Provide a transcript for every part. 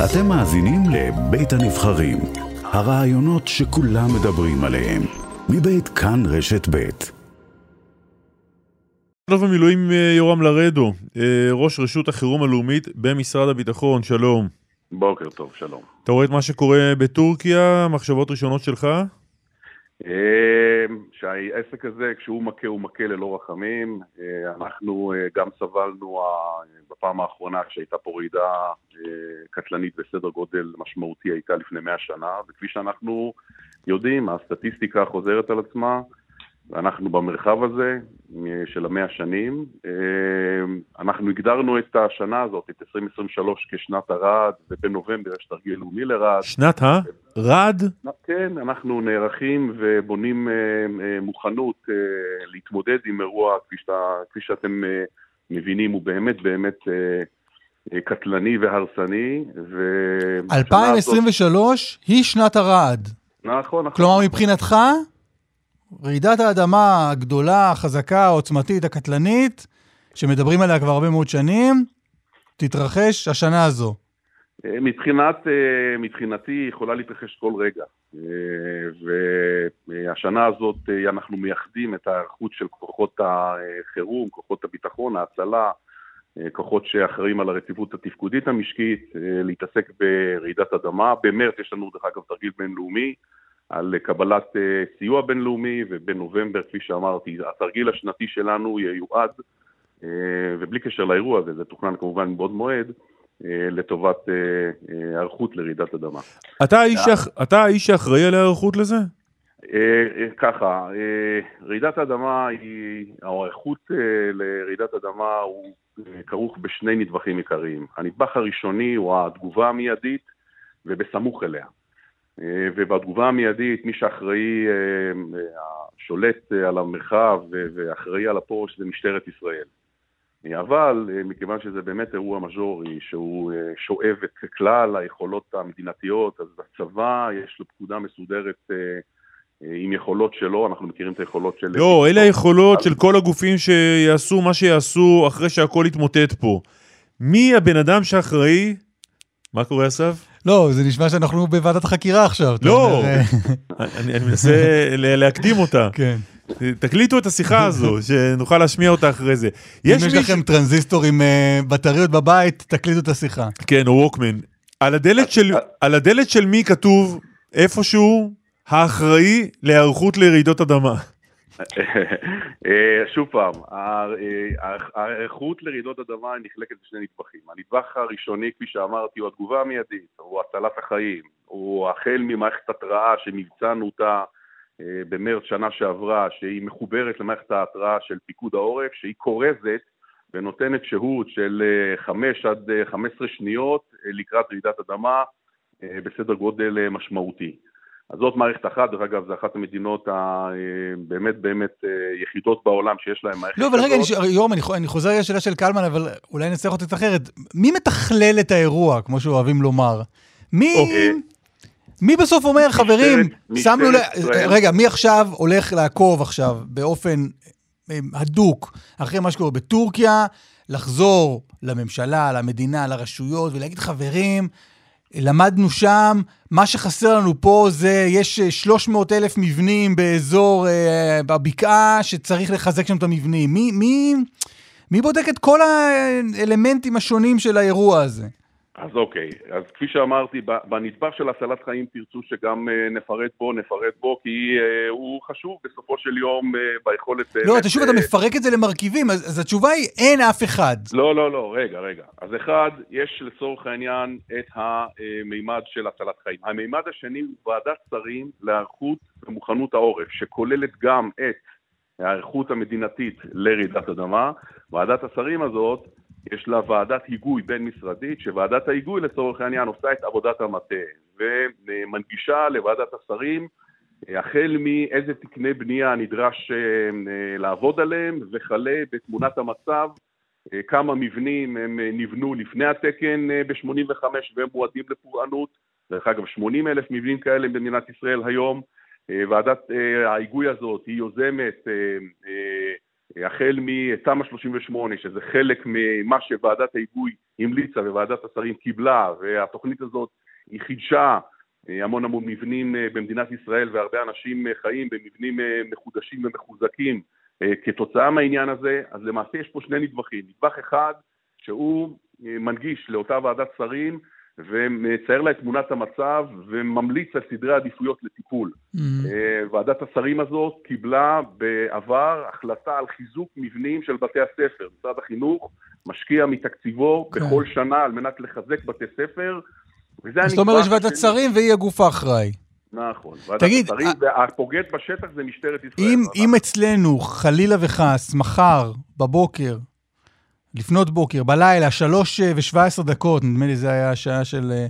אתם מאזינים לבית הנבחרים, הרעיונות שכולם מדברים עליהם, מבית כאן רשת בית. שלום המילואים אה, יורם לרדו, אה, ראש רשות החירום הלאומית במשרד הביטחון, שלום. בוקר טוב, שלום. אתה רואה את מה שקורה בטורקיה, מחשבות ראשונות שלך? אה, שהעסק הזה, כשהוא מכה, הוא מכה ללא רחמים. אנחנו גם סבלנו בפעם האחרונה כשהייתה פה רעידה קטלנית בסדר גודל משמעותי, הייתה לפני מאה שנה, וכפי שאנחנו יודעים, הסטטיסטיקה חוזרת על עצמה. ואנחנו במרחב הזה אה, של המאה שנים. אה, אנחנו הגדרנו את השנה הזאת, את 2023, כשנת הרעד, ובנובמבר יש תרגיל לאומי לרעד. שנת הרעד? כן, אנחנו נערכים ובונים אה, מוכנות להתמודד עם אירוע, כפי, שאתה, כפי שאתם מבינים, הוא באמת באמת קטלני והרסני. ו... 2023 הזאת... היא שנת הרעד. נכון, נכון. כלומר, מבחינתך... רעידת האדמה הגדולה, החזקה, העוצמתית, הקטלנית, שמדברים עליה כבר הרבה מאוד שנים, תתרחש השנה הזו. אה, מבחינת, אה, מבחינתי היא יכולה להתרחש כל רגע. אה, והשנה הזאת אנחנו מייחדים את ההיערכות של כוחות החירום, כוחות הביטחון, ההצלה, כוחות שאחראים על הרציפות התפקודית המשקית, להתעסק ברעידת אדמה. במרץ יש לנו דרך אגב תרגיל בינלאומי על קבלת אה, סיוע בינלאומי, ובנובמבר, כפי שאמרתי, התרגיל השנתי שלנו ייועד, אה, ובלי קשר לאירוע הזה, זה תוכנן כמובן מבעוד מועד, אה, לטובת היערכות לרעידת אדמה. אתה האיש, שאחראי על ההיערכות לזה? ככה, רעידת אדמה היא, או ההיערכות לרעידת אדמה הוא כרוך בשני נדבכים עיקריים. הנדבך הראשוני הוא התגובה המיידית ובסמוך אליה. אה, ובתגובה המיידית, מי שאחראי, אה, השולט על המרחב ואחראי על הפורש זה משטרת ישראל. אבל מכיוון שזה באמת אירוע מז'ורי, שהוא אה, שואב את כלל היכולות המדינתיות, אז בצבא יש לו פקודה מסודרת עם יכולות שלו, אנחנו מכירים את היכולות של... לא, אלה היכולות של כל הגופים שיעשו מה שיעשו אחרי שהכל יתמוטט פה. מי הבן אדם שאחראי? מה קורה אסף? לא, זה נשמע שאנחנו בוועדת חקירה עכשיו. לא, אה, אני מנסה להקדים אותה. כן. תקליטו את השיחה הזו, שנוכל להשמיע אותה אחרי זה. אם יש לכם טרנזיסטור עם אה, בטריות בבית, תקליטו את השיחה. כן, או ווקמן. על הדלת של מי כתוב איפשהו האחראי להיערכות לרעידות אדמה? אה, שוב פעם, האיכות לרעידות אדמה נחלקת לשני נדבכים. הנדבך הראשוני, כפי שאמרתי, הוא התגובה המיידית, הוא הצלת החיים, הוא החל ממערכת התראה שמבצענו אותה אה, במרץ שנה שעברה, שהיא מחוברת למערכת ההתראה של פיקוד העורף, שהיא כורזת ונותנת שהות של 5 אה, עד 15 שניות לקראת רעידת אדמה בסדר גודל משמעותי. אז זאת מערכת אחת, דרך אגב, זו אחת המדינות הבאמת באמת אה, יחידות בעולם שיש להן מערכת כזאת. לא, אבל רגע, יורם, אני חוזר לשאלה של קלמן, אבל אולי נצטרך אותה אחרת. מי מתכלל את האירוע, כמו שאוהבים לומר? מי... מי בסוף אומר, חברים, שמנו ל... רגע, מי עכשיו הולך לעקוב עכשיו באופן אה, הדוק אחרי מה שקורה בטורקיה, לחזור לממשלה, למדינה, לרשויות, ולהגיד, חברים, למדנו שם, מה שחסר לנו פה זה, יש 300 אלף מבנים באזור, אה, בבקעה, שצריך לחזק שם את המבנים. מי, מי, מי בודק את כל האלמנטים השונים של האירוע הזה? אז אוקיי, אז כפי שאמרתי, בנדבך של הצלת חיים תרצו שגם אה, נפרט בו, נפרט בו, כי אה, הוא חשוב בסופו של יום אה, ביכולת... לא, אתה שוב, אתה מפרק את זה למרכיבים, אז, אז התשובה היא, אין אף אחד. לא, לא, לא, רגע, רגע. אז אחד, יש לצורך העניין את המימד של הצלת חיים. המימד השני הוא ועדת שרים להיערכות ומוכנות העורף, שכוללת גם את ההיערכות המדינתית לרעידת אדמה. ועדת השרים הזאת יש לה ועדת היגוי בין-משרדית, שוועדת ההיגוי לצורך העניין עושה את עבודת המטה ומנגישה לוועדת השרים החל מאיזה תקני בנייה נדרש אה, לעבוד עליהם וכלה בתמונת המצב כמה מבנים הם נבנו לפני התקן אה, ב-85 והם מועדים לפורענות, דרך אגב 80 אלף מבנים כאלה במדינת ישראל היום, אה, ועדת ההיגוי הזאת היא יוזמת החל מתמ"א 38, שזה חלק ממה שוועדת ההיגוי המליצה וועדת השרים קיבלה, והתוכנית הזאת היא חידשה המון המון מבנים במדינת ישראל והרבה אנשים חיים במבנים מחודשים ומחוזקים כתוצאה מהעניין הזה, אז למעשה יש פה שני נדבכים. נדבך אחד שהוא מנגיש לאותה ועדת שרים ומצייר לה את תמונת המצב וממליץ על סדרי עדיפויות לטיפול. Mm-hmm. ועדת השרים הזאת קיבלה בעבר החלטה על חיזוק מבנים של בתי הספר. משרד החינוך משקיע מתקציבו. כן. בכל שנה על מנת לחזק בתי ספר. זאת אומרת, יש ועדת שרים והיא הגוף האחראי. נכון. תגיד, השרים, והפוגט בשטח זה משטרת ישראל. אם, אם אצלנו, חלילה וחס, מחר, בבוקר, לפנות בוקר, בלילה, שלוש אה, ושבע עשרה דקות, נדמה לי זה היה השעה של אה,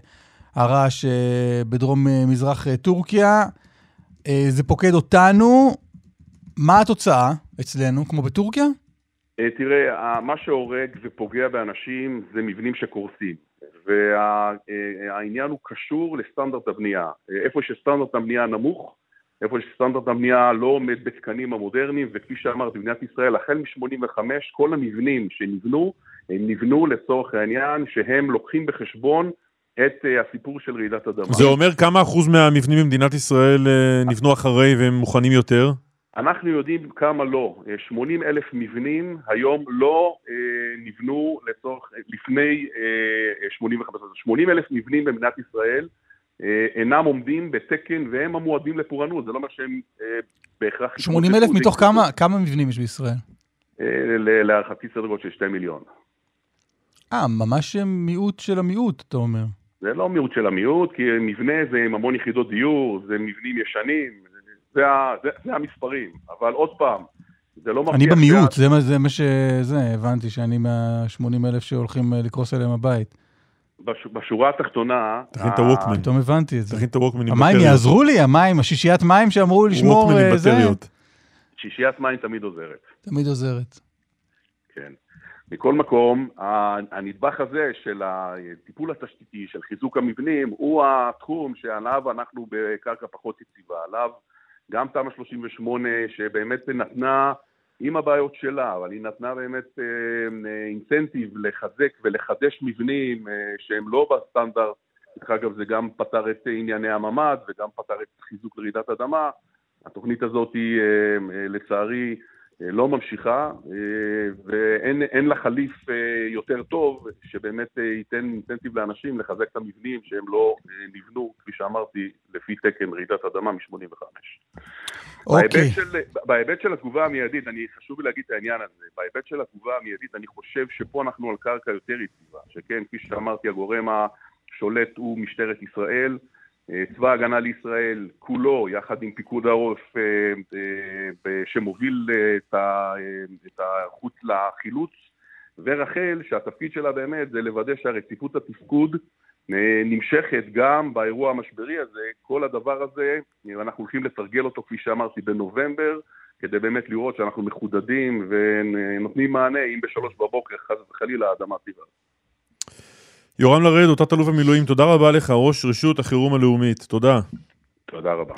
הרעש אה, בדרום מזרח טורקיה. זה פוקד אותנו. מה התוצאה אצלנו, כמו בטורקיה? תראה, מה שהורג ופוגע באנשים זה מבנים שקורסים. והעניין הוא קשור לסטנדרט הבנייה. איפה שסטנדרט הבנייה נמוך, איפה שסטנדרט הבנייה לא עומד בתקנים המודרניים, וכפי שאמרתי, במדינת ישראל, החל מ-85, כל המבנים שנבנו, הם נבנו לצורך העניין שהם לוקחים בחשבון את uh, הסיפור של רעידת אדמה. זה אומר כמה אחוז מהמבנים במדינת ישראל uh, נבנו אחרי והם מוכנים יותר? אנחנו יודעים כמה לא. 80 אלף מבנים היום לא uh, נבנו לצורך, לפני uh, 85, 80 אלף מבנים במדינת ישראל אה, אינם עומדים בתקן והם המועדים לפורענות, זה לא אומר שהם אה, בהכרח... 80 אלף מתוך כמה, כמה מבנים יש בישראל? אה, להערכתי סדר גודל של 2 מיליון. אה, ממש מיעוט של המיעוט, אתה אומר. זה לא מיעוט של המיעוט, כי מבנה זה עם המון יחידות דיור, זה מבנים ישנים, זה, זה, זה המספרים. אבל עוד פעם, זה לא מבטיח... אני במיעוט, זה, זה מה ש... זה, הבנתי שאני מה-80 אלף שהולכים לקרוס עליהם הבית. בשורה התחתונה... תכין את הווקמן. פתאום הבנתי את זה. תכין את הווקמן עם בטריות. המים יעזרו לי, המים, השישיית מים שאמרו לשמור... ווקמן עם בטריות. שישיית מים תמיד עוזרת. תמיד עוזרת. כן. מכל מקום, הנדבך הזה של הטיפול התשתיתי, של חיזוק המבנים, הוא התחום שעליו אנחנו בקרקע פחות יציבה. עליו גם תמ"א 38, שבאמת נתנה... עם הבעיות שלה, אבל היא נתנה באמת אינסנטיב אה, אה, לחזק ולחדש מבנים אה, שהם לא בסטנדרט. דרך אגב, זה גם פתר את ענייני הממ"ד וגם פתר את חיזוק לרעידת אדמה. התוכנית הזאת היא, לצערי, לא ממשיכה, ואין לה חליף יותר טוב שבאמת ייתן אינסנטיב לאנשים לחזק את המבנים שהם לא נבנו, כפי שאמרתי, לפי תקן רעידת אדמה מ-85. אוקיי. בהיבט, של, בהיבט של התגובה המיידית, אני חשוב לי להגיד את העניין הזה, בהיבט של התגובה המיידית אני חושב שפה אנחנו על קרקע יותר יציבה, שכן, כפי שאמרתי, הגורם השולט הוא משטרת ישראל, אה, צבא ההגנה לישראל כולו, יחד עם פיקוד העורף אה, אה, שמוביל את החוץ לחילוץ, ורח"ל, שהתפקיד שלה באמת זה לוודא שהרציפות התפקוד נמשכת גם באירוע המשברי הזה, כל הדבר הזה, אנחנו הולכים לתרגל אותו, כפי שאמרתי, בנובמבר, כדי באמת לראות שאנחנו מחודדים ונותנים מענה אם בשלוש בבוקר חס וחלילה האדמה תיבד. יורם לרד, אותה תלוף המילואים, תודה רבה לך, ראש רשות החירום הלאומית. תודה. תודה רבה.